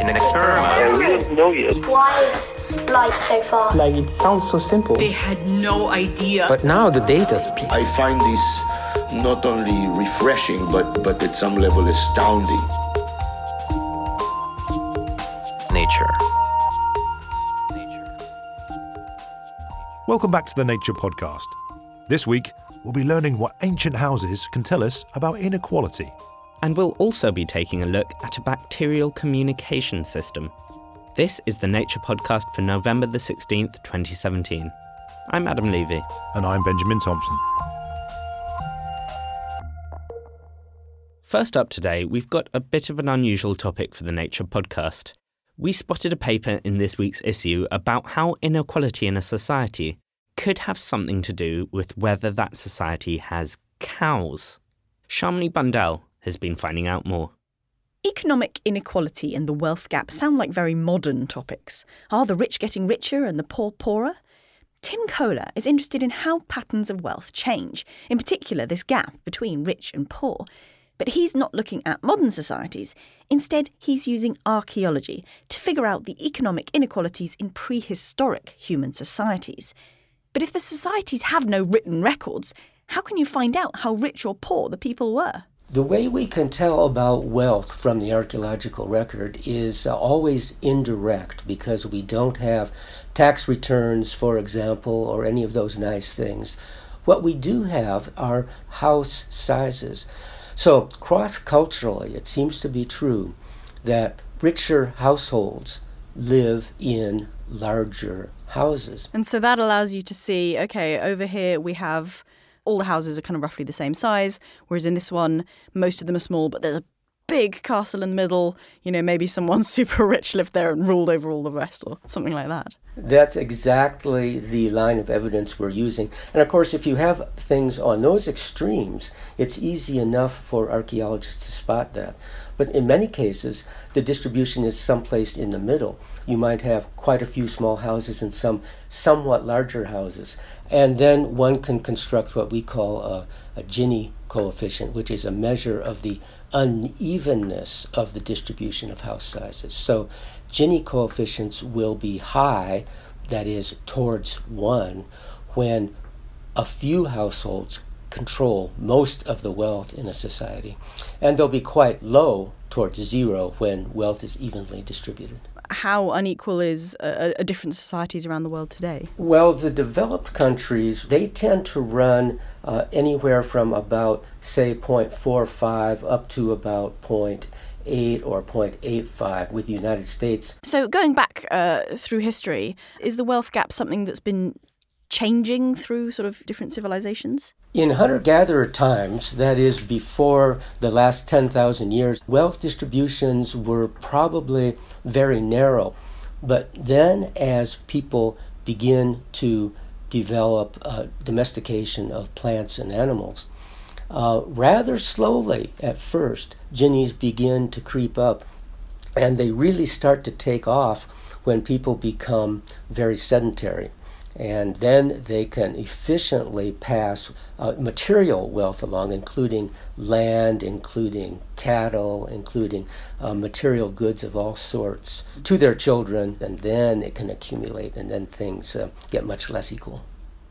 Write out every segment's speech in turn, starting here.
in an experiment. And we don't know yet. Why is light so far? Like it sounds so simple. They had no idea. But now the data speaks. I find this not only refreshing, but, but at some level astounding. Nature. Welcome back to the Nature Podcast. This week, we'll be learning what ancient houses can tell us about inequality. And we'll also be taking a look at a bacterial communication system. This is the Nature Podcast for November the 16th, 2017. I'm Adam Levy. And I'm Benjamin Thompson. First up today, we've got a bit of an unusual topic for the Nature Podcast. We spotted a paper in this week's issue about how inequality in a society could have something to do with whether that society has cows. Shamini Bundell has been finding out more. Economic inequality and the wealth gap sound like very modern topics. Are the rich getting richer and the poor poorer? Tim Kohler is interested in how patterns of wealth change, in particular, this gap between rich and poor. But he's not looking at modern societies. Instead, he's using archaeology to figure out the economic inequalities in prehistoric human societies. But if the societies have no written records, how can you find out how rich or poor the people were? The way we can tell about wealth from the archaeological record is uh, always indirect because we don't have tax returns, for example, or any of those nice things. What we do have are house sizes. So, cross culturally, it seems to be true that richer households live in larger houses. And so that allows you to see okay, over here we have all the houses are kind of roughly the same size, whereas in this one, most of them are small, but there's a big castle in the middle. You know, maybe someone super rich lived there and ruled over all the rest, or something like that. That's exactly the line of evidence we're using. And of course, if you have things on those extremes, it's easy enough for archaeologists to spot that. But in many cases, the distribution is someplace in the middle. You might have quite a few small houses and some somewhat larger houses. And then one can construct what we call a, a Gini coefficient, which is a measure of the unevenness of the distribution of house sizes. So Gini coefficients will be high, that is, towards 1, when a few households control most of the wealth in a society. And they'll be quite low towards zero when wealth is evenly distributed. How unequal is uh, uh, different societies around the world today? Well, the developed countries, they tend to run uh, anywhere from about, say, 0.45 up to about 0.8 or 0.85 with the United States. So, going back uh, through history, is the wealth gap something that's been changing through sort of different civilizations? In hunter gatherer times, that is before the last 10,000 years, wealth distributions were probably very narrow. But then, as people begin to develop uh, domestication of plants and animals, uh, rather slowly at first, Ginis begin to creep up, and they really start to take off when people become very sedentary and then they can efficiently pass uh, material wealth along, including land, including cattle, including uh, material goods of all sorts, to their children, and then it can accumulate, and then things uh, get much less equal.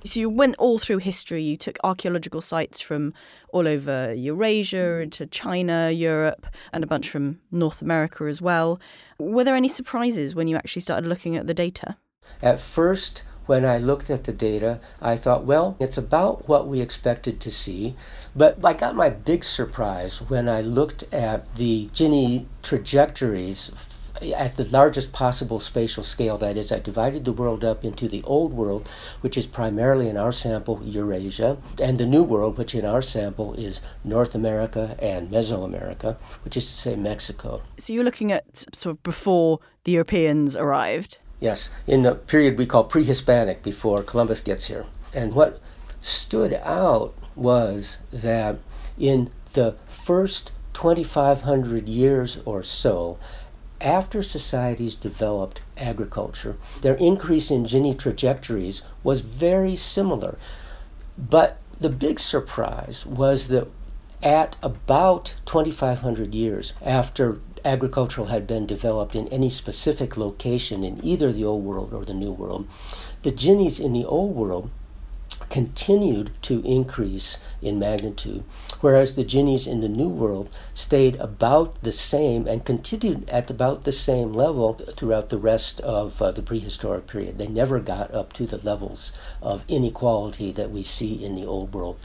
So you went all through history. You took archaeological sites from all over Eurasia into China, Europe, and a bunch from North America as well. Were there any surprises when you actually started looking at the data? At first, when I looked at the data, I thought, well, it's about what we expected to see. But I got my big surprise when I looked at the Gini trajectories at the largest possible spatial scale. That is, I divided the world up into the old world, which is primarily in our sample Eurasia, and the new world, which in our sample is North America and Mesoamerica, which is to say Mexico. So you're looking at sort of before the Europeans arrived? Yes, in the period we call pre Hispanic, before Columbus gets here. And what stood out was that in the first 2,500 years or so, after societies developed agriculture, their increase in Gini trajectories was very similar. But the big surprise was that at about 2,500 years after agriculture had been developed in any specific location in either the Old World or the New World, the Ginis in the Old World continued to increase in magnitude, whereas the Ginis in the New World stayed about the same and continued at about the same level throughout the rest of uh, the prehistoric period. They never got up to the levels of inequality that we see in the Old World.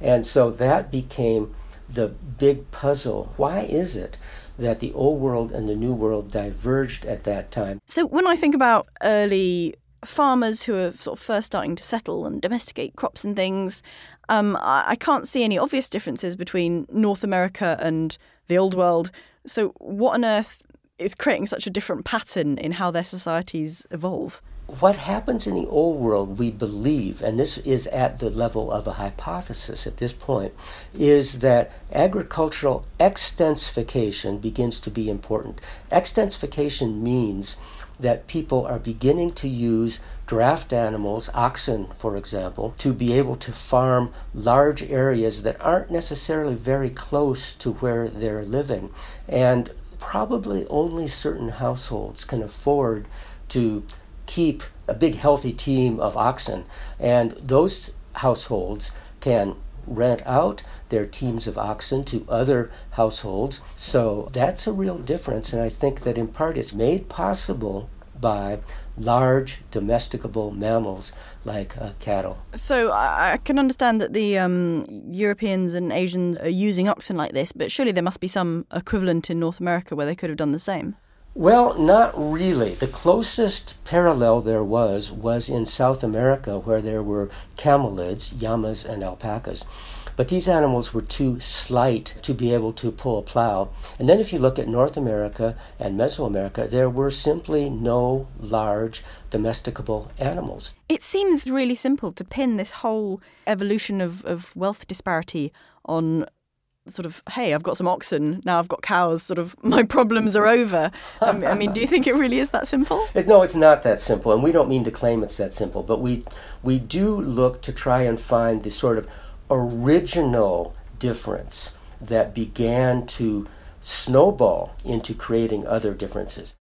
And so that became the big puzzle. Why is it that the Old World and the New World diverged at that time? So when I think about early farmers who are sort of first starting to settle and domesticate crops and things, um, I, I can't see any obvious differences between North America and the Old World. So, what on earth is creating such a different pattern in how their societies evolve? What happens in the old world, we believe, and this is at the level of a hypothesis at this point, is that agricultural extensification begins to be important. Extensification means that people are beginning to use draft animals, oxen, for example, to be able to farm large areas that aren't necessarily very close to where they're living. And probably only certain households can afford to keep a big healthy team of oxen. And those households can rent out their teams of oxen to other households. So that's a real difference. And I think that in part it's made possible by large domesticable mammals like uh, cattle. So I can understand that the um, Europeans and Asians are using oxen like this, but surely there must be some equivalent in North America where they could have done the same. Well, not really. The closest parallel there was was in South America, where there were camelids, llamas, and alpacas. But these animals were too slight to be able to pull a plow. And then, if you look at North America and Mesoamerica, there were simply no large domesticable animals. It seems really simple to pin this whole evolution of, of wealth disparity on sort of, hey, I've got some oxen, now I've got cows, sort of, my problems are over. I mean, do you think it really is that simple? No, it's not that simple, and we don't mean to claim it's that simple, but we, we do look to try and find the sort of original difference that began to snowball into creating other differences.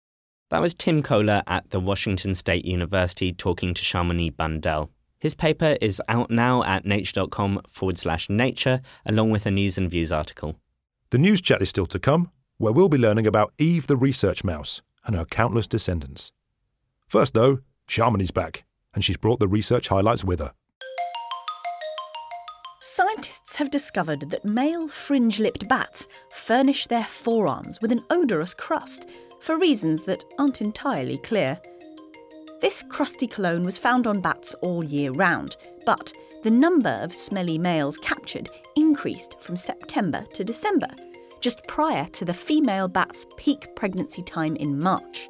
That was Tim Kohler at the Washington State University talking to Shamini Bundell. His paper is out now at nature.com forward slash nature, along with a news and views article. The news chat is still to come, where we'll be learning about Eve the research mouse and her countless descendants. First, though, Shamini's back, and she's brought the research highlights with her. Scientists have discovered that male fringe lipped bats furnish their forearms with an odorous crust for reasons that aren't entirely clear. This crusty cologne was found on bats all year round, but the number of smelly males captured increased from September to December, just prior to the female bat's peak pregnancy time in March.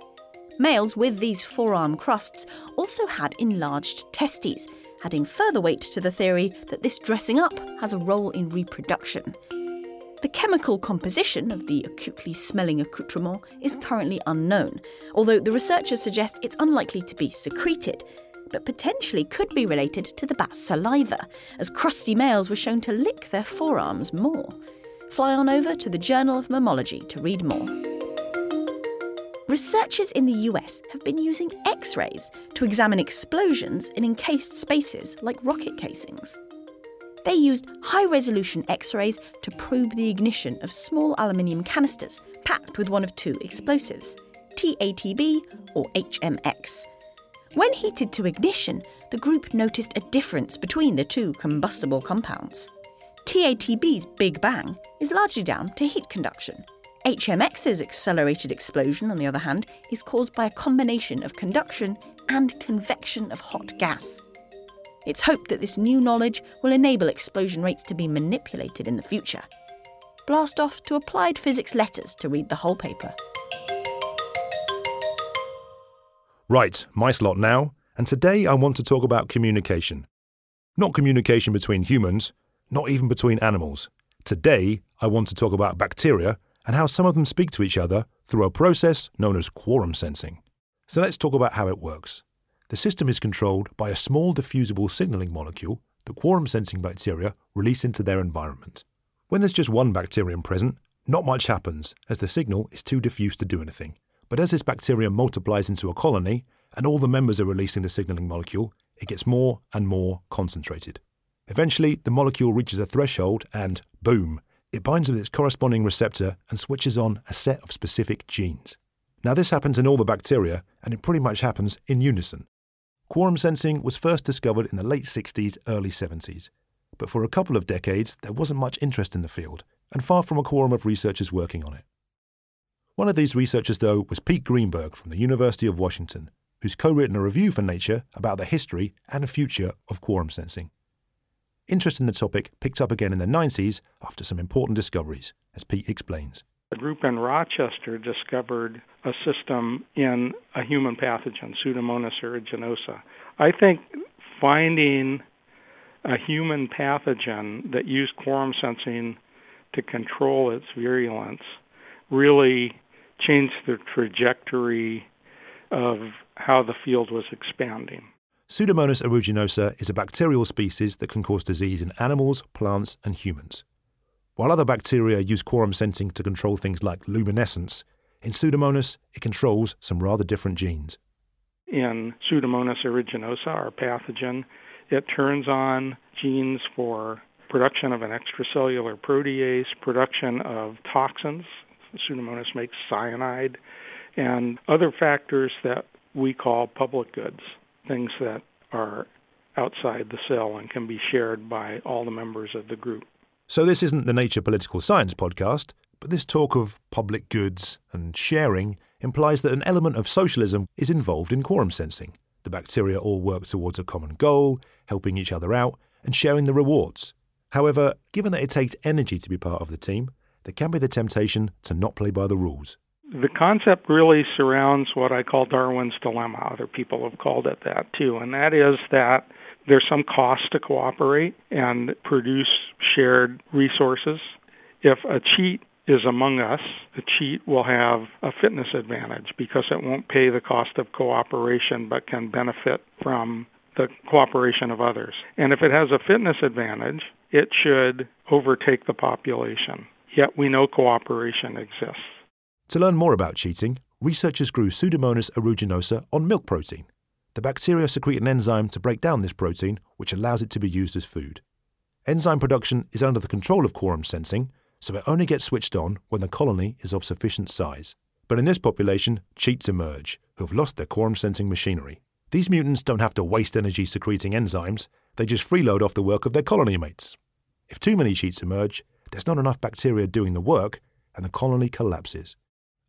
Males with these forearm crusts also had enlarged testes, adding further weight to the theory that this dressing up has a role in reproduction. The chemical composition of the acutely smelling accoutrement is currently unknown, although the researchers suggest it's unlikely to be secreted, but potentially could be related to the bat's saliva, as crusty males were shown to lick their forearms more. Fly on over to the Journal of Mammalogy to read more. Researchers in the US have been using X rays to examine explosions in encased spaces like rocket casings. They used high resolution X rays to probe the ignition of small aluminium canisters packed with one of two explosives TATB or HMX. When heated to ignition, the group noticed a difference between the two combustible compounds. TATB's Big Bang is largely down to heat conduction. HMX's accelerated explosion, on the other hand, is caused by a combination of conduction and convection of hot gas. It's hoped that this new knowledge will enable explosion rates to be manipulated in the future. Blast off to Applied Physics Letters to read the whole paper. Right, my slot now, and today I want to talk about communication. Not communication between humans, not even between animals. Today, I want to talk about bacteria and how some of them speak to each other through a process known as quorum sensing. So let's talk about how it works. The system is controlled by a small diffusible signaling molecule that quorum sensing bacteria release into their environment. When there's just one bacterium present, not much happens as the signal is too diffuse to do anything. But as this bacterium multiplies into a colony and all the members are releasing the signaling molecule, it gets more and more concentrated. Eventually, the molecule reaches a threshold and, boom, it binds with its corresponding receptor and switches on a set of specific genes. Now, this happens in all the bacteria, and it pretty much happens in unison. Quorum sensing was first discovered in the late 60s, early 70s, but for a couple of decades there wasn't much interest in the field, and far from a quorum of researchers working on it. One of these researchers, though, was Pete Greenberg from the University of Washington, who's co written a review for Nature about the history and future of quorum sensing. Interest in the topic picked up again in the 90s after some important discoveries, as Pete explains. A group in Rochester discovered a system in a human pathogen, Pseudomonas aeruginosa. I think finding a human pathogen that used quorum sensing to control its virulence really changed the trajectory of how the field was expanding. Pseudomonas aeruginosa is a bacterial species that can cause disease in animals, plants, and humans. While other bacteria use quorum sensing to control things like luminescence, in Pseudomonas it controls some rather different genes. In Pseudomonas aeruginosa, our pathogen, it turns on genes for production of an extracellular protease, production of toxins. Pseudomonas makes cyanide, and other factors that we call public goods things that are outside the cell and can be shared by all the members of the group. So, this isn't the Nature Political Science podcast, but this talk of public goods and sharing implies that an element of socialism is involved in quorum sensing. The bacteria all work towards a common goal, helping each other out, and sharing the rewards. However, given that it takes energy to be part of the team, there can be the temptation to not play by the rules the concept really surrounds what I call Darwin's dilemma. Other people have called it that too, and that is that there's some cost to cooperate and produce shared resources. If a cheat is among us, the cheat will have a fitness advantage because it won't pay the cost of cooperation but can benefit from the cooperation of others. And if it has a fitness advantage, it should overtake the population. Yet we know cooperation exists. To learn more about cheating, researchers grew Pseudomonas aeruginosa on milk protein. The bacteria secrete an enzyme to break down this protein, which allows it to be used as food. Enzyme production is under the control of quorum sensing, so it only gets switched on when the colony is of sufficient size. But in this population, cheats emerge, who have lost their quorum sensing machinery. These mutants don't have to waste energy secreting enzymes, they just freeload off the work of their colony mates. If too many cheats emerge, there's not enough bacteria doing the work, and the colony collapses.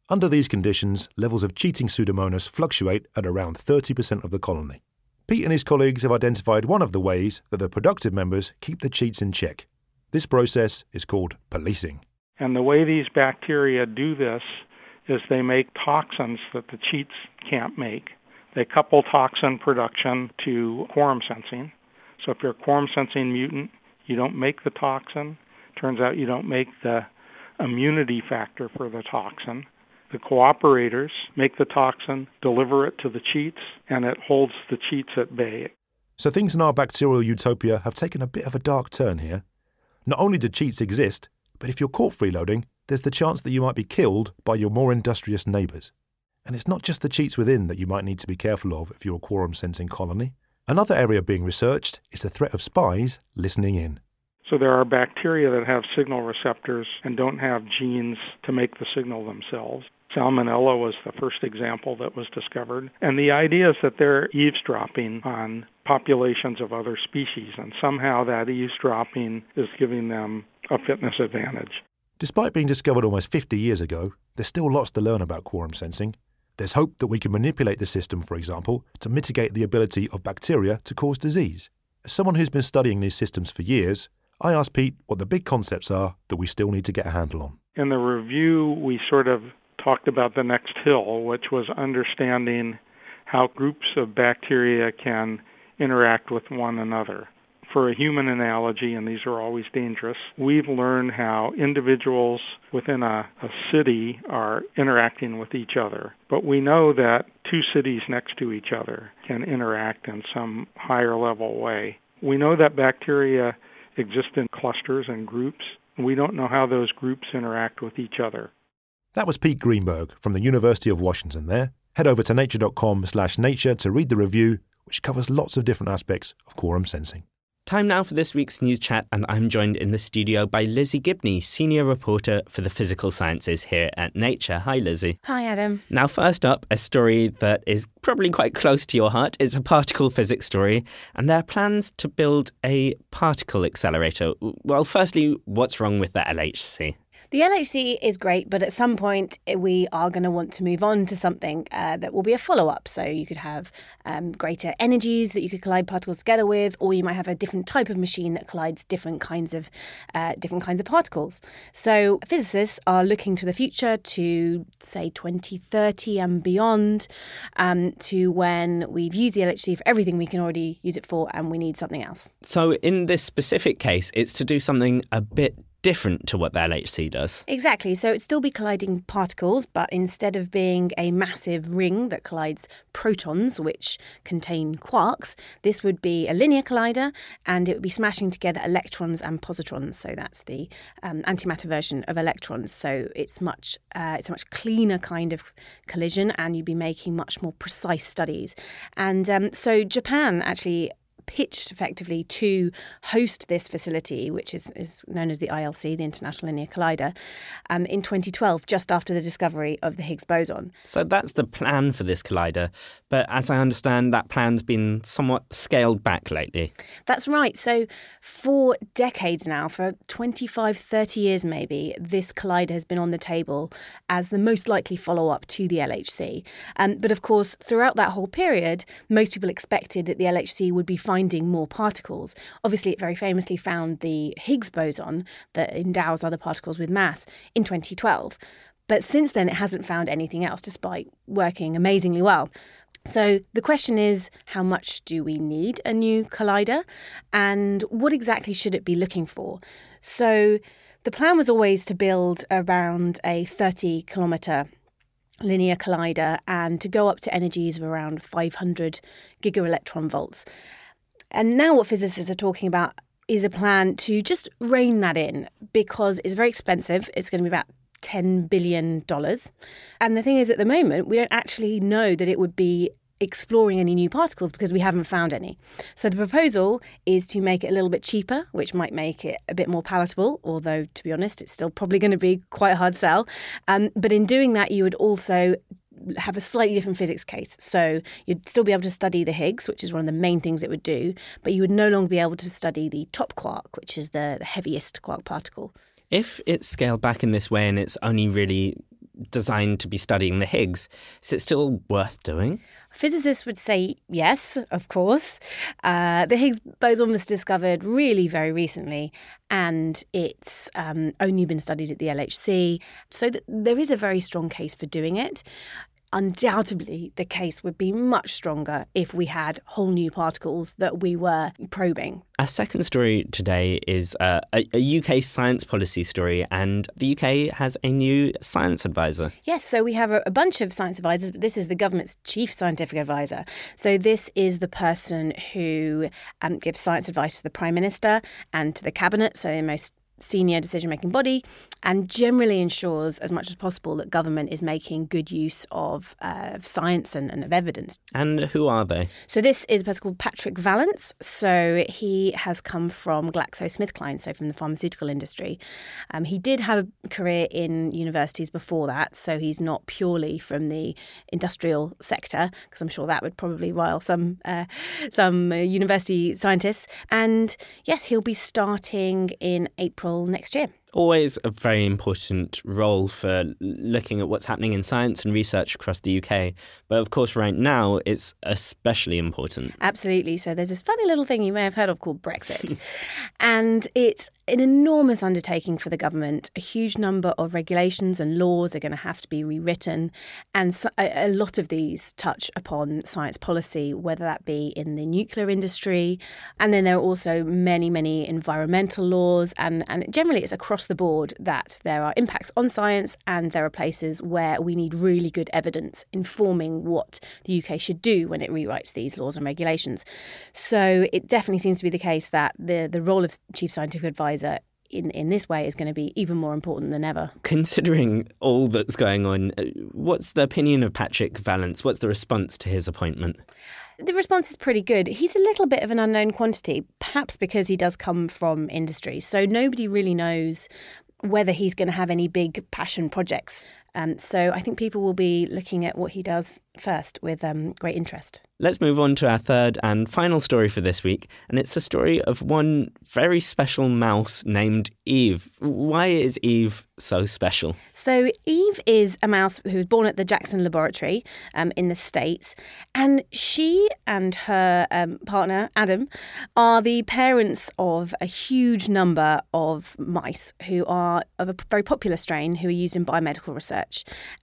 Under these conditions, levels of cheating Pseudomonas fluctuate at around 30% of the colony. Pete and his colleagues have identified one of the ways that the productive members keep the cheats in check. This process is called policing. And the way these bacteria do this is they make toxins that the cheats can't make. They couple toxin production to quorum sensing. So if you're a quorum sensing mutant, you don't make the toxin. Turns out you don't make the immunity factor for the toxin. The cooperators make the toxin, deliver it to the cheats, and it holds the cheats at bay. So things in our bacterial utopia have taken a bit of a dark turn here. Not only do cheats exist, but if you're caught freeloading, there's the chance that you might be killed by your more industrious neighbours. And it's not just the cheats within that you might need to be careful of if you're a quorum sensing colony. Another area being researched is the threat of spies listening in. So there are bacteria that have signal receptors and don't have genes to make the signal themselves. Salmonella was the first example that was discovered. And the idea is that they're eavesdropping on populations of other species, and somehow that eavesdropping is giving them a fitness advantage. Despite being discovered almost 50 years ago, there's still lots to learn about quorum sensing. There's hope that we can manipulate the system, for example, to mitigate the ability of bacteria to cause disease. As someone who's been studying these systems for years, I asked Pete what the big concepts are that we still need to get a handle on. In the review, we sort of talked about the next hill, which was understanding how groups of bacteria can interact with one another. For a human analogy, and these are always dangerous, we've learned how individuals within a, a city are interacting with each other. But we know that two cities next to each other can interact in some higher level way. We know that bacteria exist in clusters and groups. We don't know how those groups interact with each other. That was Pete Greenberg from the University of Washington there. Head over to nature.com slash nature to read the review, which covers lots of different aspects of quorum sensing. Time now for this week's news chat, and I'm joined in the studio by Lizzie Gibney, senior reporter for the physical sciences here at Nature. Hi, Lizzie. Hi, Adam. Now, first up, a story that is probably quite close to your heart. It's a particle physics story, and there are plans to build a particle accelerator. Well, firstly, what's wrong with the LHC? The LHC is great, but at some point eh, we are going to want to move on to something uh, that will be a follow up. So you could have um, greater energies that you could collide particles together with, or you might have a different type of machine that collides different kinds of uh, different kinds of particles. So physicists are looking to the future to say 2030 and beyond, um, to when we've used the LHC for everything we can already use it for, and we need something else. So in this specific case, it's to do something a bit different to what the LHC does. Exactly. So it'd still be colliding particles, but instead of being a massive ring that collides protons, which contain quarks, this would be a linear collider and it would be smashing together electrons and positrons. So that's the um, antimatter version of electrons. So it's much uh, it's a much cleaner kind of collision, and you'd be making much more precise studies. And um, so Japan actually pitched effectively to host this facility, which is, is known as the ILC, the International Linear Collider, um, in 2012, just after the discovery of the Higgs boson. So that's the plan for this collider. But as I understand, that plan's been somewhat scaled back lately. That's right. So for decades now, for 25, 30 years maybe, this collider has been on the table as the most likely follow up to the LHC. Um, but of course, throughout that whole period, most people expected that the LHC would be finding more particles. Obviously, it very famously found the Higgs boson that endows other particles with mass in 2012. But since then, it hasn't found anything else, despite working amazingly well. So the question is how much do we need a new collider and what exactly should it be looking for? So the plan was always to build around a 30 kilometre linear collider and to go up to energies of around 500 gigaelectron volts. And now, what physicists are talking about is a plan to just rein that in because it's very expensive. It's going to be about $10 billion. And the thing is, at the moment, we don't actually know that it would be exploring any new particles because we haven't found any. So the proposal is to make it a little bit cheaper, which might make it a bit more palatable, although to be honest, it's still probably going to be quite a hard sell. Um, but in doing that, you would also have a slightly different physics case. So you'd still be able to study the Higgs, which is one of the main things it would do, but you would no longer be able to study the top quark, which is the, the heaviest quark particle. If it's scaled back in this way and it's only really designed to be studying the Higgs, is it still worth doing? Physicists would say yes, of course. Uh, the Higgs boson was discovered really very recently, and it's um, only been studied at the LHC. So th- there is a very strong case for doing it undoubtedly the case would be much stronger if we had whole new particles that we were probing. Our second story today is uh, a, a, UK science policy story, and the UK has a new science advisor. Yes, so we have a, a bunch of science advisors, but this is the government's chief scientific advisor. So this is the person who um, gives science advice to the Prime Minister and to the Cabinet, so the most senior decision making body and generally ensures as much as possible that government is making good use of uh, science and, and of evidence. And who are they? So this is a person called Patrick Vallance. So he has come from GlaxoSmithKline, so from the pharmaceutical industry. Um, he did have a career in universities before that, so he's not purely from the industrial sector, because I'm sure that would probably rile some uh, some uh, university scientists. And yes, he'll be starting in April next year always a very important role for looking at what's happening in science and research across the UK. But of course, right now, it's especially important. Absolutely. So there's this funny little thing you may have heard of called Brexit. and it's an enormous undertaking for the government. A huge number of regulations and laws are going to have to be rewritten. And so, a, a lot of these touch upon science policy, whether that be in the nuclear industry. And then there are also many, many environmental laws. And, and generally, it's across across the board that there are impacts on science and there are places where we need really good evidence informing what the UK should do when it rewrites these laws and regulations. So it definitely seems to be the case that the, the role of chief scientific advisor in, in this way is going to be even more important than ever. Considering all that's going on, uh, what's the opinion of Patrick Vallance? What's the response to his appointment? The response is pretty good. He's a little bit of an unknown quantity, perhaps because he does come from industry. So nobody really knows whether he's going to have any big passion projects. Um, so I think people will be looking at what he does first with um, great interest. Let's move on to our third and final story for this week, and it's a story of one very special mouse named Eve. Why is Eve so special? So, Eve is a mouse who was born at the Jackson Laboratory um, in the States, and she and her um, partner, Adam, are the parents of a huge number of mice who are of a very popular strain who are used in biomedical research.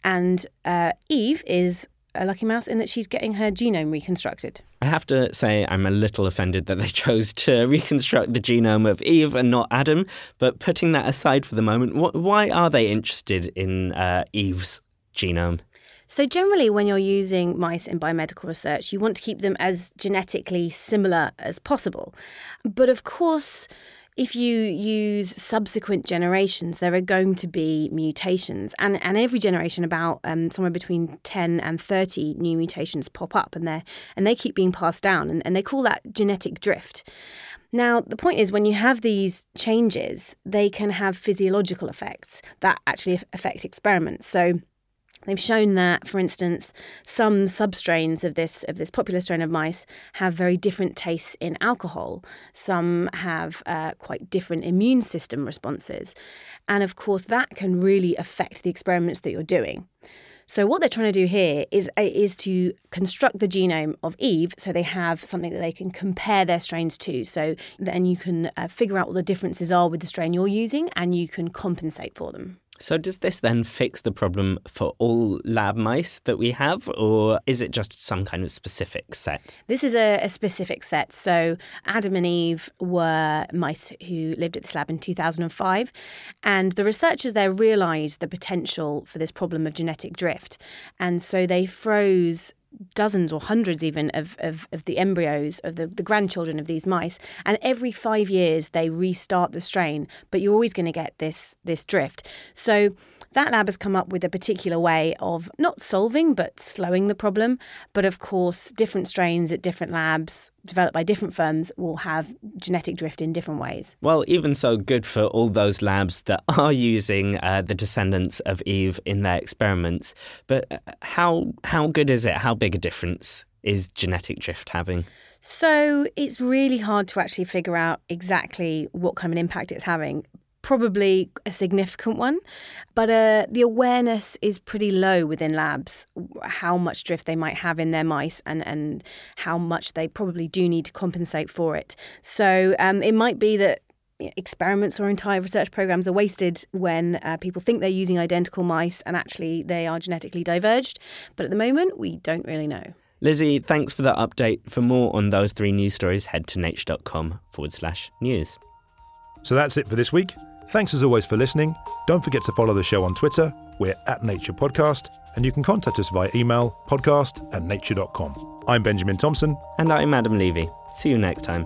And uh, Eve is a lucky mouse in that she's getting her genome reconstructed. I have to say, I'm a little offended that they chose to reconstruct the genome of Eve and not Adam. But putting that aside for the moment, why are they interested in uh, Eve's genome? So, generally, when you're using mice in biomedical research, you want to keep them as genetically similar as possible. But of course, if you use subsequent generations, there are going to be mutations, and and every generation, about um, somewhere between ten and thirty new mutations pop up, and they and they keep being passed down, and, and they call that genetic drift. Now, the point is, when you have these changes, they can have physiological effects that actually affect experiments. So, They've shown that, for instance, some substrains of this of this popular strain of mice have very different tastes in alcohol. Some have uh, quite different immune system responses, and of course, that can really affect the experiments that you're doing. So what they're trying to do here is uh, is to construct the genome of Eve, so they have something that they can compare their strains to. So then you can uh, figure out what the differences are with the strain you're using, and you can compensate for them. So, does this then fix the problem for all lab mice that we have, or is it just some kind of specific set? This is a, a, specific set. So, Adam and Eve were mice who lived at this lab in 2005, and the researchers there realised the potential for this problem of genetic drift. And so they froze dozens or hundreds even of, of, of, the embryos of the, the grandchildren of these mice and every five years they restart the strain but you're always going to get this this drift. So that lab has come up with a particular way of not solving but slowing the problem. But of course, different strains at different labs developed by different firms will have genetic drift in different ways. Well, even so, good for all those labs that are using uh, the descendants of Eve in their experiments. But uh, how how good is it? How big a difference is genetic drift having? So it's really hard to actually figure out exactly what kind of an impact it's having probably a significant one, but uh, the awareness is pretty low within labs how much drift they might have in their mice and, and how much they probably do need to compensate for it. So um, it might be that experiments or entire research programs are wasted when uh, people think they're using identical mice and actually they are genetically diverged. But at the moment, we don't really know. Lizzie, thanks for that update. For more on those three news stories, head to nature.com forward slash news. So that's it for this week. Thanks as always for listening. Don't forget to follow the show on Twitter. We're at Nature Podcast, and you can contact us via email podcast at nature.com. I'm Benjamin Thompson. And I'm Adam Levy. See you next time.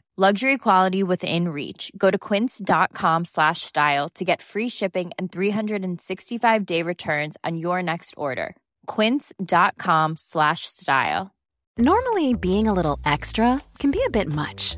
Luxury quality within reach. Go to quince.com slash style to get free shipping and 365 day returns on your next order. Quince.com slash style. Normally being a little extra can be a bit much,